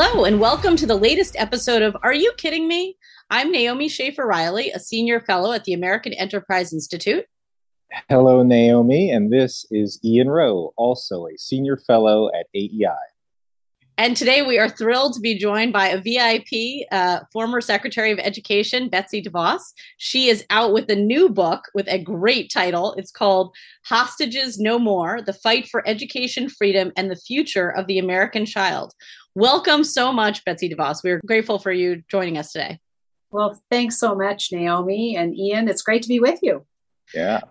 Hello, and welcome to the latest episode of Are You Kidding Me? I'm Naomi Schaefer Riley, a senior fellow at the American Enterprise Institute. Hello, Naomi, and this is Ian Rowe, also a senior fellow at AEI. And today we are thrilled to be joined by a VIP, uh, former Secretary of Education, Betsy DeVos. She is out with a new book with a great title. It's called Hostages No More The Fight for Education, Freedom, and the Future of the American Child. Welcome so much, Betsy DeVos. We're grateful for you joining us today. Well, thanks so much, Naomi and Ian. It's great to be with you. Yeah.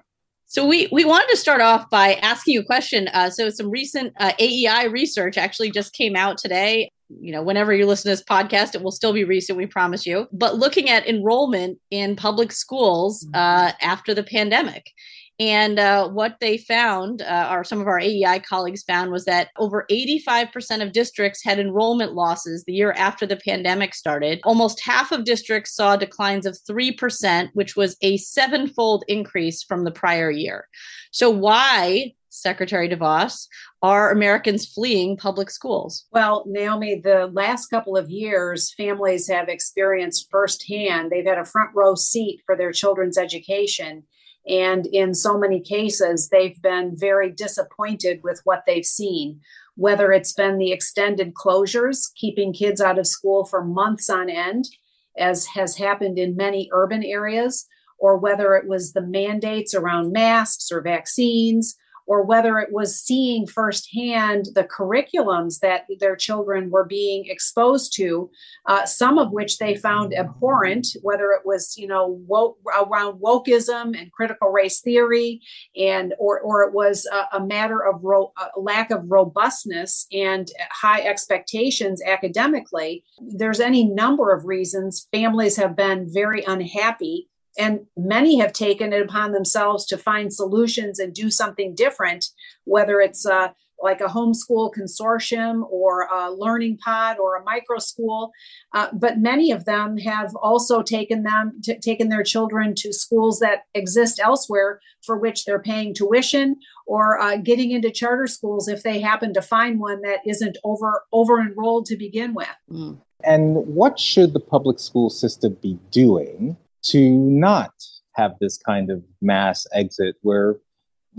So we we wanted to start off by asking you a question. Uh, so some recent uh, AEI research actually just came out today. You know, whenever you listen to this podcast, it will still be recent. We promise you. But looking at enrollment in public schools mm-hmm. uh, after the pandemic, and uh, what they found, uh, or some of our AEI colleagues found, was that over 85% of districts had enrollment losses the year after the pandemic started. Almost half of districts saw declines of 3%, which was a sevenfold increase from the prior year. So, why, Secretary DeVos, are Americans fleeing public schools? Well, Naomi, the last couple of years, families have experienced firsthand, they've had a front row seat for their children's education and in so many cases, they've been very disappointed with what they've seen, whether it's been the extended closures, keeping kids out of school for months on end, as has happened in many urban areas, or whether it was the mandates around masks or vaccines, or whether it was seeing firsthand the curriculums that their children were being exposed to, uh, some of which they found abhorrent, whether it was you know woke, around wokeism and critical race theory, and or or it was a, a matter of ro- a lack of robustness and high expectations academically. There's any number of reasons families have been very unhappy and many have taken it upon themselves to find solutions and do something different, whether it's uh, like a homeschool consortium or a learning pod or a micro school. Uh, but many of them have also taken them t- taken their children to schools that exist elsewhere for which they're paying tuition or uh, getting into charter schools if they happen to find one that isn't over over enrolled to begin with. Mm. And what should the public school system be doing to not have this kind of mass exit where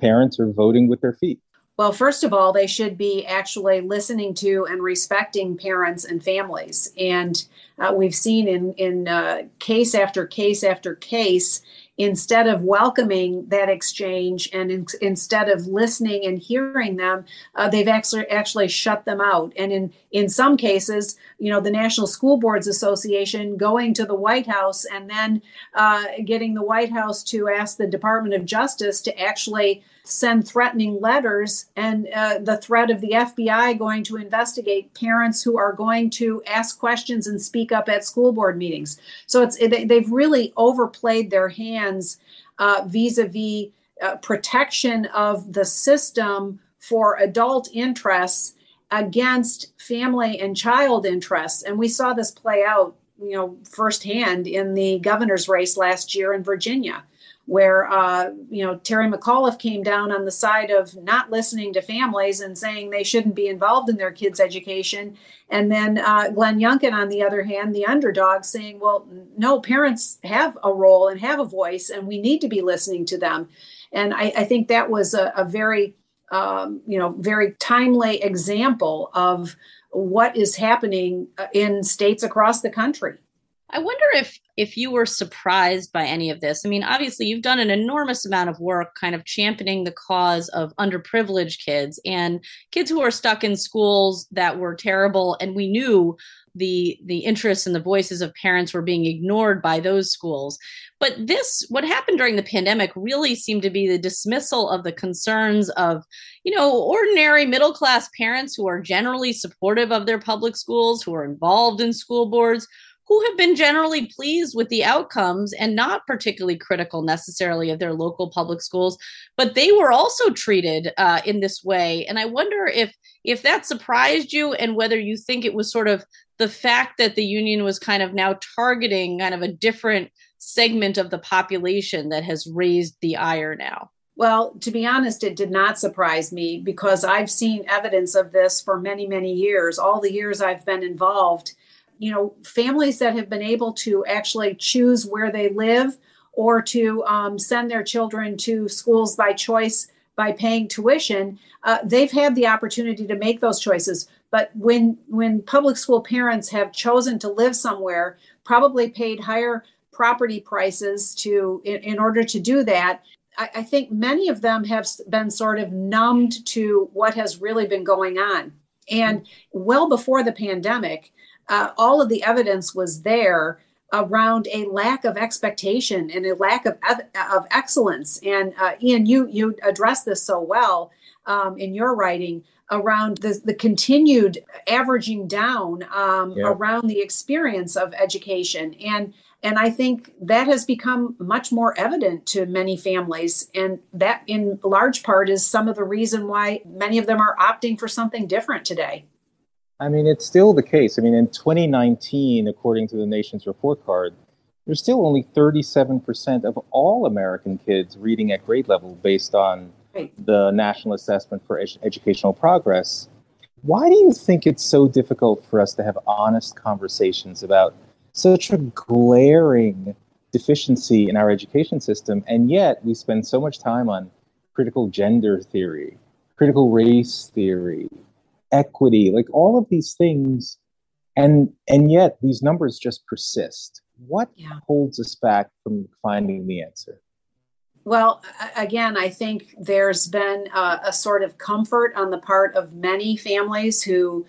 parents are voting with their feet? Well, first of all, they should be actually listening to and respecting parents and families. And uh, we've seen in, in uh, case after case after case instead of welcoming that exchange and in, instead of listening and hearing them uh, they've actually actually shut them out and in in some cases you know the national school boards association going to the white house and then uh, getting the white house to ask the department of justice to actually send threatening letters and uh, the threat of the FBI going to investigate parents who are going to ask questions and speak up at school board meetings. So it's they've really overplayed their hands uh, vis-a-vis uh, protection of the system for adult interests against family and child interests, and we saw this play out, you know, firsthand in the governor's race last year in Virginia where uh, you know Terry McAuliffe came down on the side of not listening to families and saying they shouldn't be involved in their kids' education, and then uh, Glenn Youngkin, on the other hand, the underdog, saying, "Well, no, parents have a role and have a voice, and we need to be listening to them." And I, I think that was a, a very um, you know very timely example of what is happening uh, in states across the country. I wonder if if you were surprised by any of this. I mean, obviously you've done an enormous amount of work kind of championing the cause of underprivileged kids and kids who are stuck in schools that were terrible and we knew the the interests and the voices of parents were being ignored by those schools. But this what happened during the pandemic really seemed to be the dismissal of the concerns of, you know, ordinary middle class parents who are generally supportive of their public schools, who are involved in school boards who have been generally pleased with the outcomes and not particularly critical necessarily of their local public schools but they were also treated uh, in this way and i wonder if if that surprised you and whether you think it was sort of the fact that the union was kind of now targeting kind of a different segment of the population that has raised the ire now Well, to be honest, it did not surprise me because I've seen evidence of this for many, many years, all the years I've been involved. You know, families that have been able to actually choose where they live or to um, send their children to schools by choice by paying tuition, uh, they've had the opportunity to make those choices. But when when public school parents have chosen to live somewhere, probably paid higher property prices to in, in order to do that, I, I think many of them have been sort of numbed to what has really been going on. And well before the pandemic, uh, all of the evidence was there around a lack of expectation and a lack of of excellence. And uh, Ian, you you addressed this so well um, in your writing around the, the continued averaging down um, yeah. around the experience of education and and I think that has become much more evident to many families. And that, in large part, is some of the reason why many of them are opting for something different today. I mean, it's still the case. I mean, in 2019, according to the nation's report card, there's still only 37% of all American kids reading at grade level based on right. the National Assessment for Ed- Educational Progress. Why do you think it's so difficult for us to have honest conversations about such a glaring deficiency in our education system, and yet we spend so much time on critical gender theory, critical race theory, equity, like all of these things, and and yet these numbers just persist. What yeah. holds us back from finding the answer? Well, again, I think there's been a, a sort of comfort on the part of many families who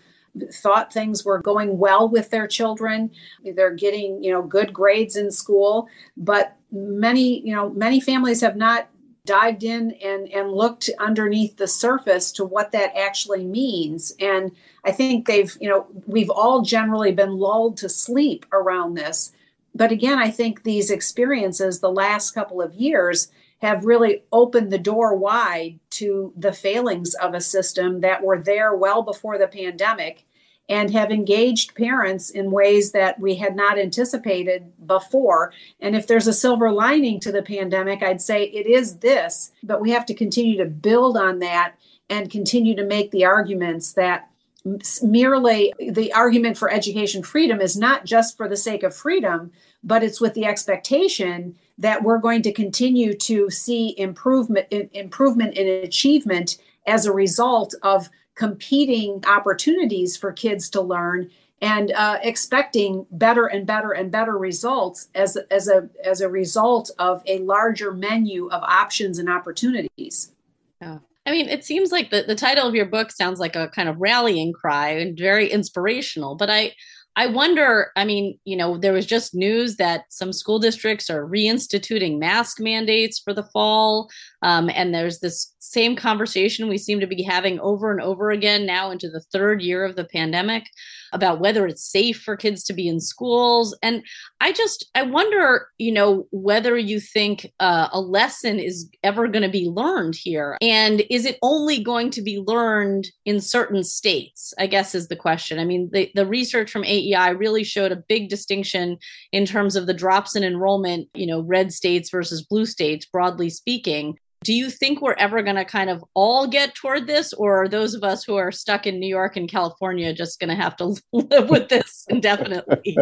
thought things were going well with their children they're getting you know good grades in school but many you know many families have not dived in and and looked underneath the surface to what that actually means. And i think they've you know we've all generally been lulled to sleep around this. But again i think these experiences the last couple of years have really opened the door wide to the failings of a system that were there well before the pandemic and have engaged parents in ways that we had not anticipated before. And if there's a silver lining to the pandemic, I'd say it is this, but we have to continue to build on that and continue to make the arguments that merely the argument for education freedom is not just for the sake of freedom, but it's with the expectation that we're going to continue to see improvement improvement in achievement as a result of competing opportunities for kids to learn and uh, expecting better and better and better results as, as, a, as a result of a larger menu of options and opportunities. Yeah. I mean, it seems like the, the title of your book sounds like a kind of rallying cry and very inspirational, but I, I wonder, I mean, you know, there was just news that some school districts are reinstituting mask mandates for the fall. Um, and there's this same conversation we seem to be having over and over again now into the third year of the pandemic about whether it's safe for kids to be in schools. And i just i wonder you know whether you think uh, a lesson is ever going to be learned here. And is it only going to be learned in certain states i guess is the question. I mean the, the research from aei really showed a big distinction in terms of the drops in enrollment you know red states versus blue states broadly speaking do you think we're ever going to kind of all get toward this, or are those of us who are stuck in New York and California just going to have to live with this indefinitely?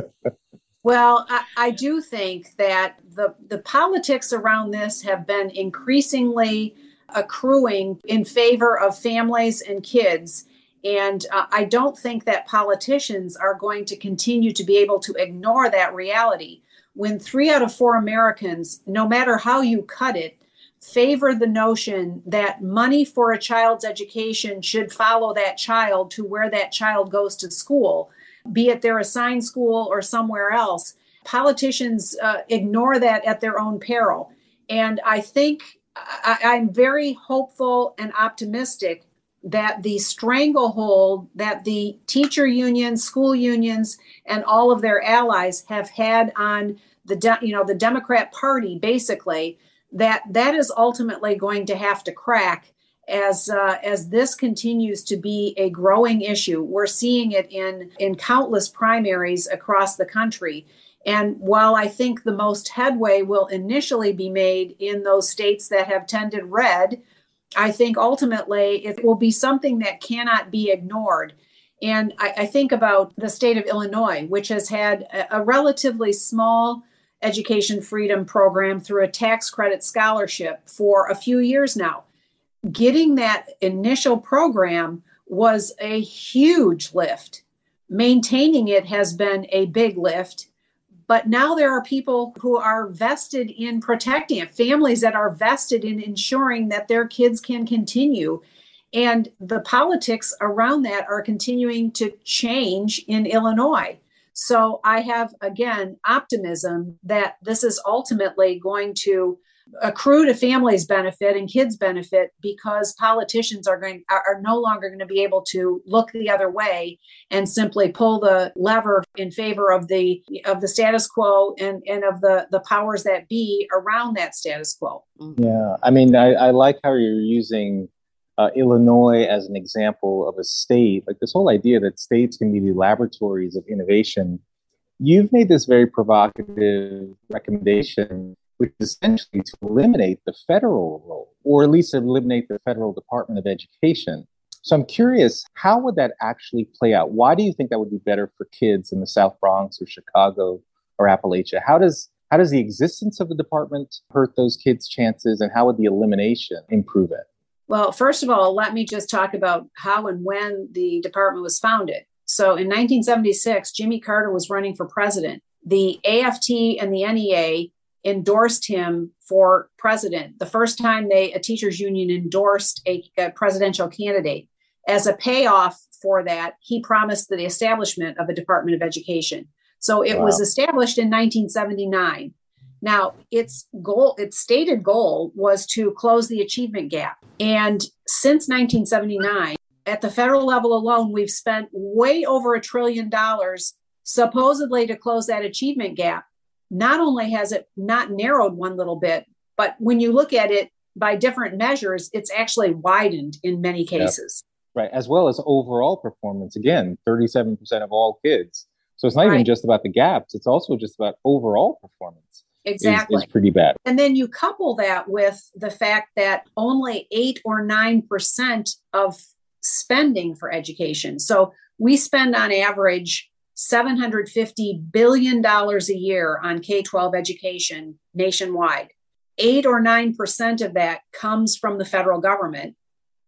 Well, I, I, do think that the, the politics around this have been increasingly accruing in favor of families and kids. And uh, I don't think that politicians are going to continue to be able to ignore that reality. When three out of four Americans, no matter how you cut it, favor the notion that money for a child's education should follow that child to where that child goes to school, be it their assigned school or somewhere else. Politicians uh, ignore that at their own peril. And I think I, I'm very hopeful and optimistic that the stranglehold that the teacher unions, school unions, and all of their allies have had on the de- you know the Democrat Party basically that that is ultimately going to have to crack as uh, as this continues to be a growing issue. We're seeing it in in countless primaries across the country. And while I think the most headway will initially be made in those states that have tended red, I think ultimately it will be something that cannot be ignored. And I, I think about the state of Illinois, which has had a, a relatively small education freedom program through a tax credit scholarship for a few years now. Getting that initial program was a huge lift. Maintaining it has been a big lift. But now there are people who are vested in protecting it, families that are vested in ensuring that their kids can continue. And the politics around that are continuing to change in Illinois. So I have, again, optimism that this is ultimately going to accrue to families benefit and kids benefit because politicians are going are, no longer going to be able to look the other way and simply pull the lever in favor of the of the status quo and and of the the powers that be around that status quo. Yeah i mean i, I like how you're using uh, Illinois as an example of a state, like this whole idea that states can be the laboratories of innovation. You've made this very provocative recommendation, which is essentially to eliminate the federal role, or at least eliminate the federal Department of Education. So I'm curious, how would that actually play out? Why do you think that would be better for kids in the South Bronx or Chicago or Appalachia? How does how does the existence of the department hurt those kids' chances, and how would the elimination improve it? Well, first of all, let me just talk about how and when the department was founded. So in 1976, Jimmy Carter was running for president. The AFT and the NEA endorsed him for president. The first time they a teachers union endorsed a, a presidential candidate. As a payoff for that, he promised the establishment of a Department of Education. So it wow. was established in 1979. Now, its goal, its stated goal was to close the achievement gap. And since 1979, at the federal level alone, we've spent way over a trillion dollars supposedly to close that achievement gap. Not only has it not narrowed one little bit, but when you look at it by different measures, it's actually widened in many cases. Yep. Right, as well as overall performance. Again, 37% of all kids. So it's not right. even just about the gaps, it's also just about overall performance exactly is, is, pretty bad. And then you couple that with the fact that only eight or nine percent of spending for education. So we spend on average $750 billion a year on K 12 education nationwide. Eight or nine percent of that comes from the federal government.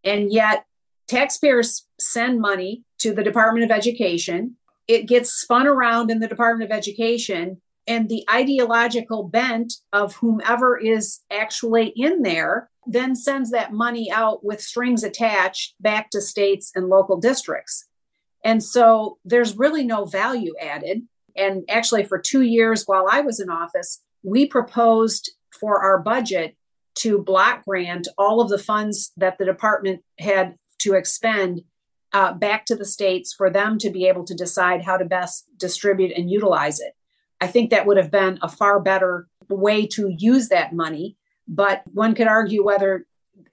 And yet, taxpayers send money to the Department of Education. It gets spun around in the Department of Education and the ideological bent of whomever is actually in there then sends that money out with strings attached back to states and local districts. And so there's really no value added. And actually, for two years while I was in office, we proposed for our budget to block grant all of the funds that the department had to expend uh, back to the states for them to be able to decide how to best distribute and utilize it. I think that would have been a far better way to use that money. But one could argue whether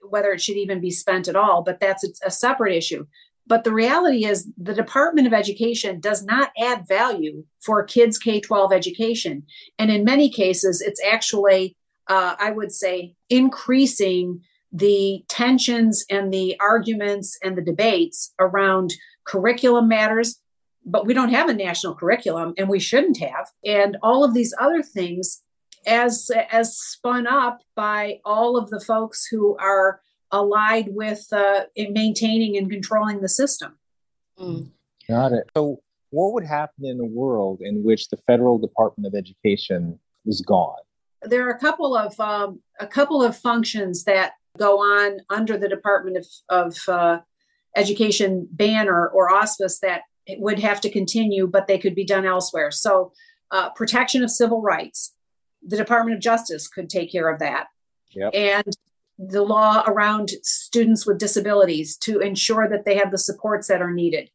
whether it should even be spent at all. But that's a separate issue. But the reality is, the Department of Education does not add value for kids' K 12 education. And in many cases, it's actually, uh, I would say, increasing the tensions and the arguments and the debates around curriculum matters, but we don't have a national curriculum and we shouldn't have. And all of these other things as as spun up by all of the folks who are allied with uh, maintaining and controlling the system. Mm. got it. So what would happen in a world in which the federal department of education was gone? There are a couple of um, a couple of functions that go on under the department of, of uh, education banner or auspice that it would have to continue, but they could be done elsewhere. So, uh, protection of civil rights, the Department of Justice could take care of that. Yep. And the law around students with disabilities to ensure that they have the supports that are needed.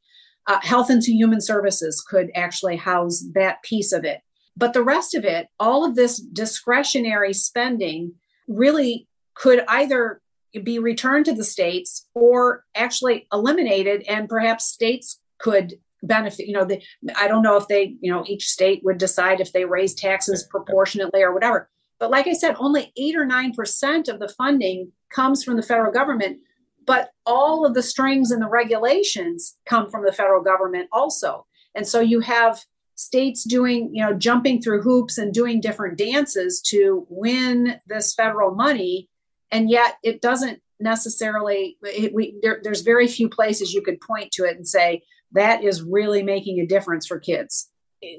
Uh, Health and Human Services could actually house that piece of it. But the rest of it, all of this discretionary spending really could either be returned to the states or actually eliminated, and perhaps states could benefit you know the, i don't know if they you know each state would decide if they raise taxes proportionately or whatever. But like i said only 8 or 9% of the funding comes from the federal government but all of the strings and the regulations come from the federal government also. And so you have states doing you know jumping through hoops and doing different dances to win this federal money and yet it doesn't necessarily it, we there, there's very few places you could point to it and say that is really making a difference for kids.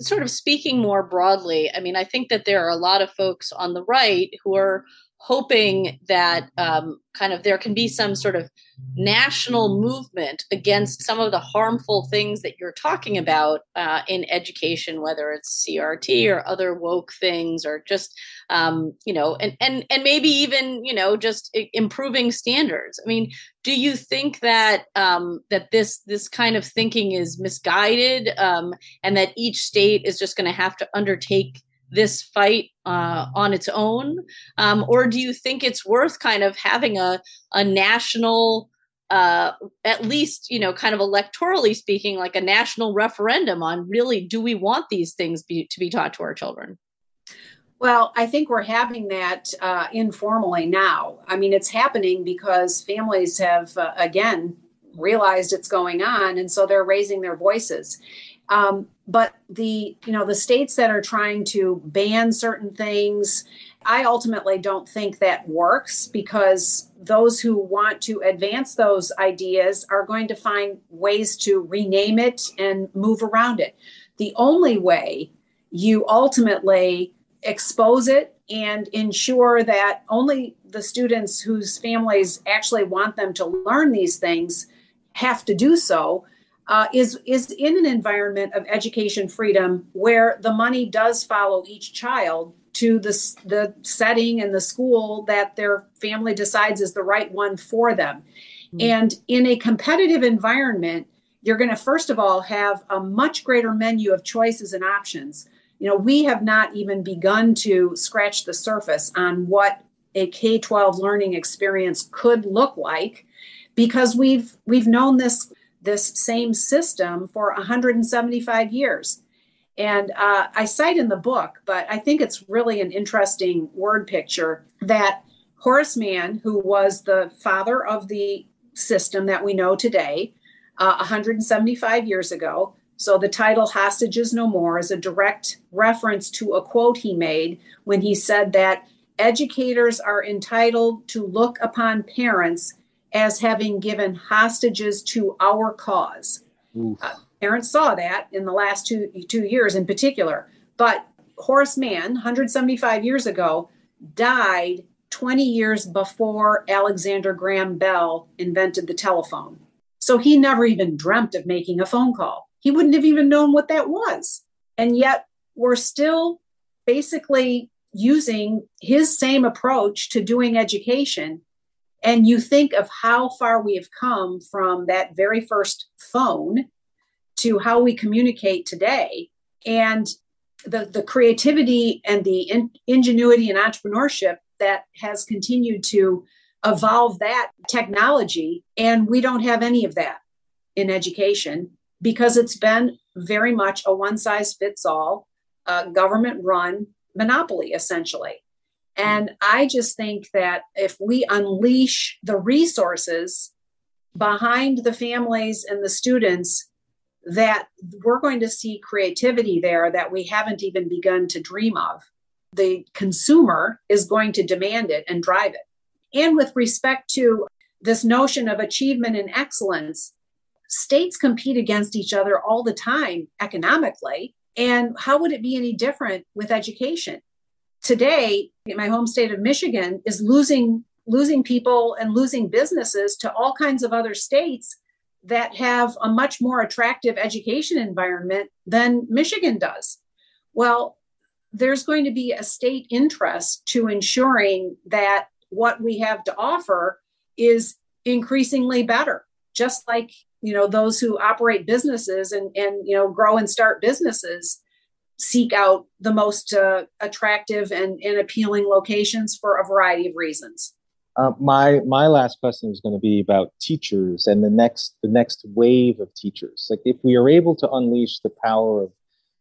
Sort of speaking more broadly i mean i think that there are a lot of folks on the right who are hoping that um, kind of there can be some sort of national movement against some of the harmful things that you're talking about uh, in education, whether it's CRT or other woke things, or just um, you know, and and and maybe even you know just improving standards. I mean, do you think that um, that this this kind of thinking is misguided, um, and that each state is just going to have to undertake this fight uh, on its own, um, or do you think it's worth kind of having a a national, uh, at least you know, kind of electorally speaking, like a national referendum on really do we want these things be, to be taught to our children? Well, I think we're having that uh, informally now. I mean, it's happening because families have uh, again realized it's going on, and so they're raising their voices. Um, but the you know the states that are trying to ban certain things, I ultimately don't think that works because those who want to advance those ideas are going to find ways to rename it and move around it. The only way you ultimately expose it and ensure that only the students whose families actually want them to learn these things have to do so uh, is is in an environment of education freedom where the money does follow each child to the the setting and the school that their family decides is the right one for them. Mm-hmm. And in a competitive environment, you're going to first of all have a much greater menu of choices and options. You know, we have not even begun to scratch the surface on what a K 12 learning experience could look like because we've we've known this this same system for 175 years. And uh, I cite in the book, but I think it's really an interesting word picture that Horace Mann, who was the father of the system that we know today, uh, 175 years ago. So the title Hostages No More is a direct reference to a quote he made when he said that educators are entitled to look upon parents as having given hostages to our cause. Uh, parents saw that in the last two, two years in particular. But Horace Mann, 175 years ago, died 20 years before Alexander Graham Bell invented the telephone. So he never even dreamt of making a phone call. He wouldn't have even known what that was. And yet we're still basically using his same approach to doing education and you think of how far we have come from that very first phone to how we communicate today. And the, the creativity and the in, ingenuity and entrepreneurship that has continued to evolve that technology. And we don't have any of that in education because it's been very much a one size fits all uh, government run monopoly, essentially. And I just think that if we unleash the resources behind the families and the students, that we're going to see creativity there that we haven't even begun to dream of. The consumer is going to demand it and drive it. And with respect to this notion of achievement and excellence, states compete against each other all the time economically. And how would it be any different with education? Today my home state of michigan is losing losing people and losing businesses to all kinds of other states that have a much more attractive education environment than michigan does. Well there's going to be a state interest to ensuring that what we have to offer is increasingly better just like you know those who operate businesses and and you know grow and start businesses seek out the most uh, attractive and, and appealing locations for a variety of reasons. Uh, my my last question is going to be about teachers and the next the next wave of teachers. Like if we are able to unleash the power of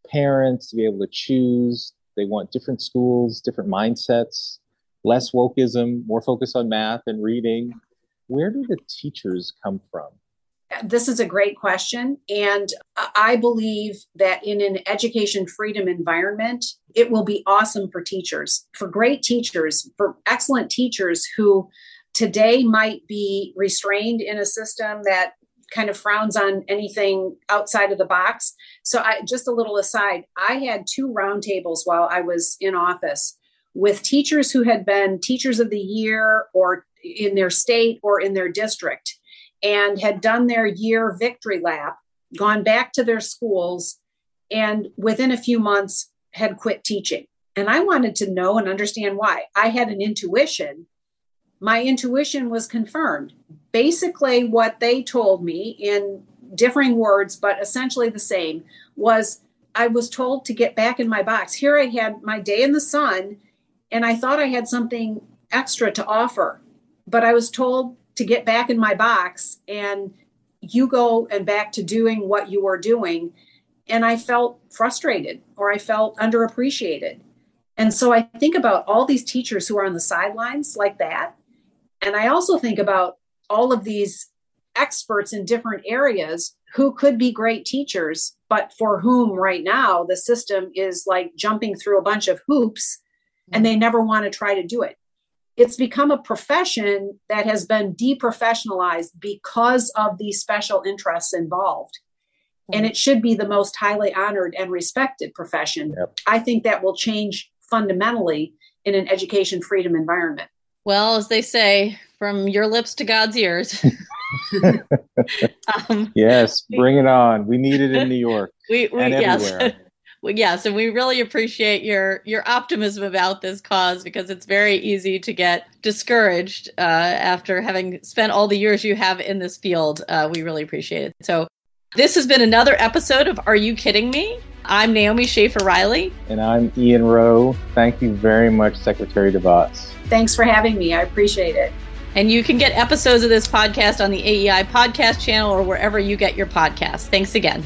parents to be able to choose, they want different schools, different mindsets, less wokeism, more focus on math and reading. Where do the teachers come from? This is a great question. And I believe that in an education freedom environment, it will be awesome for teachers, for great teachers, for excellent teachers who today might be restrained in a system that kind of frowns on anything outside of the box. So, I, just a little aside, I had two roundtables while I was in office with teachers who had been teachers of the year or in their state or in their district and had done their year victory lap, gone back to their schools, and within a few months had quit teaching. And I wanted to know and understand why. I had an intuition. My intuition was confirmed. Basically, what they told me in differing words, but essentially the same, was I was told to get back in my box. Here I had my day in the sun, and I thought I had something extra to offer. But I was told to get back in my box and you go and back to doing what you were doing. And i felt frustrated or i felt underappreciated. And so i think about all these teachers who are on the sidelines like that. And i also think about all of these experts in different areas who could be great teachers but for whom right now the system is like jumping through a bunch of hoops and they never want to try to do it it's become a profession that has been deprofessionalized because of the special interests involved. Mm-hmm. And it should be the most highly honored and respected profession. Yep. I think that will change fundamentally in an education freedom environment. Well, as they say, from your lips to God's ears. um, yes, bring it on. We need it in New York. We, we and everywhere. yes well, yes, and we really appreciate your your optimism about this cause because it's very easy to get discouraged uh, after having spent all the years you have in this field. Uh, we really appreciate it. So, this has been another episode of Are You Kidding Me? I'm Naomi Schaefer Riley. And I'm Ian Rowe. Thank you very much, Secretary DeVos. Thanks for having me. I appreciate it. And you can get episodes of this podcast on the AEI podcast channel or wherever you get your podcasts. Thanks again.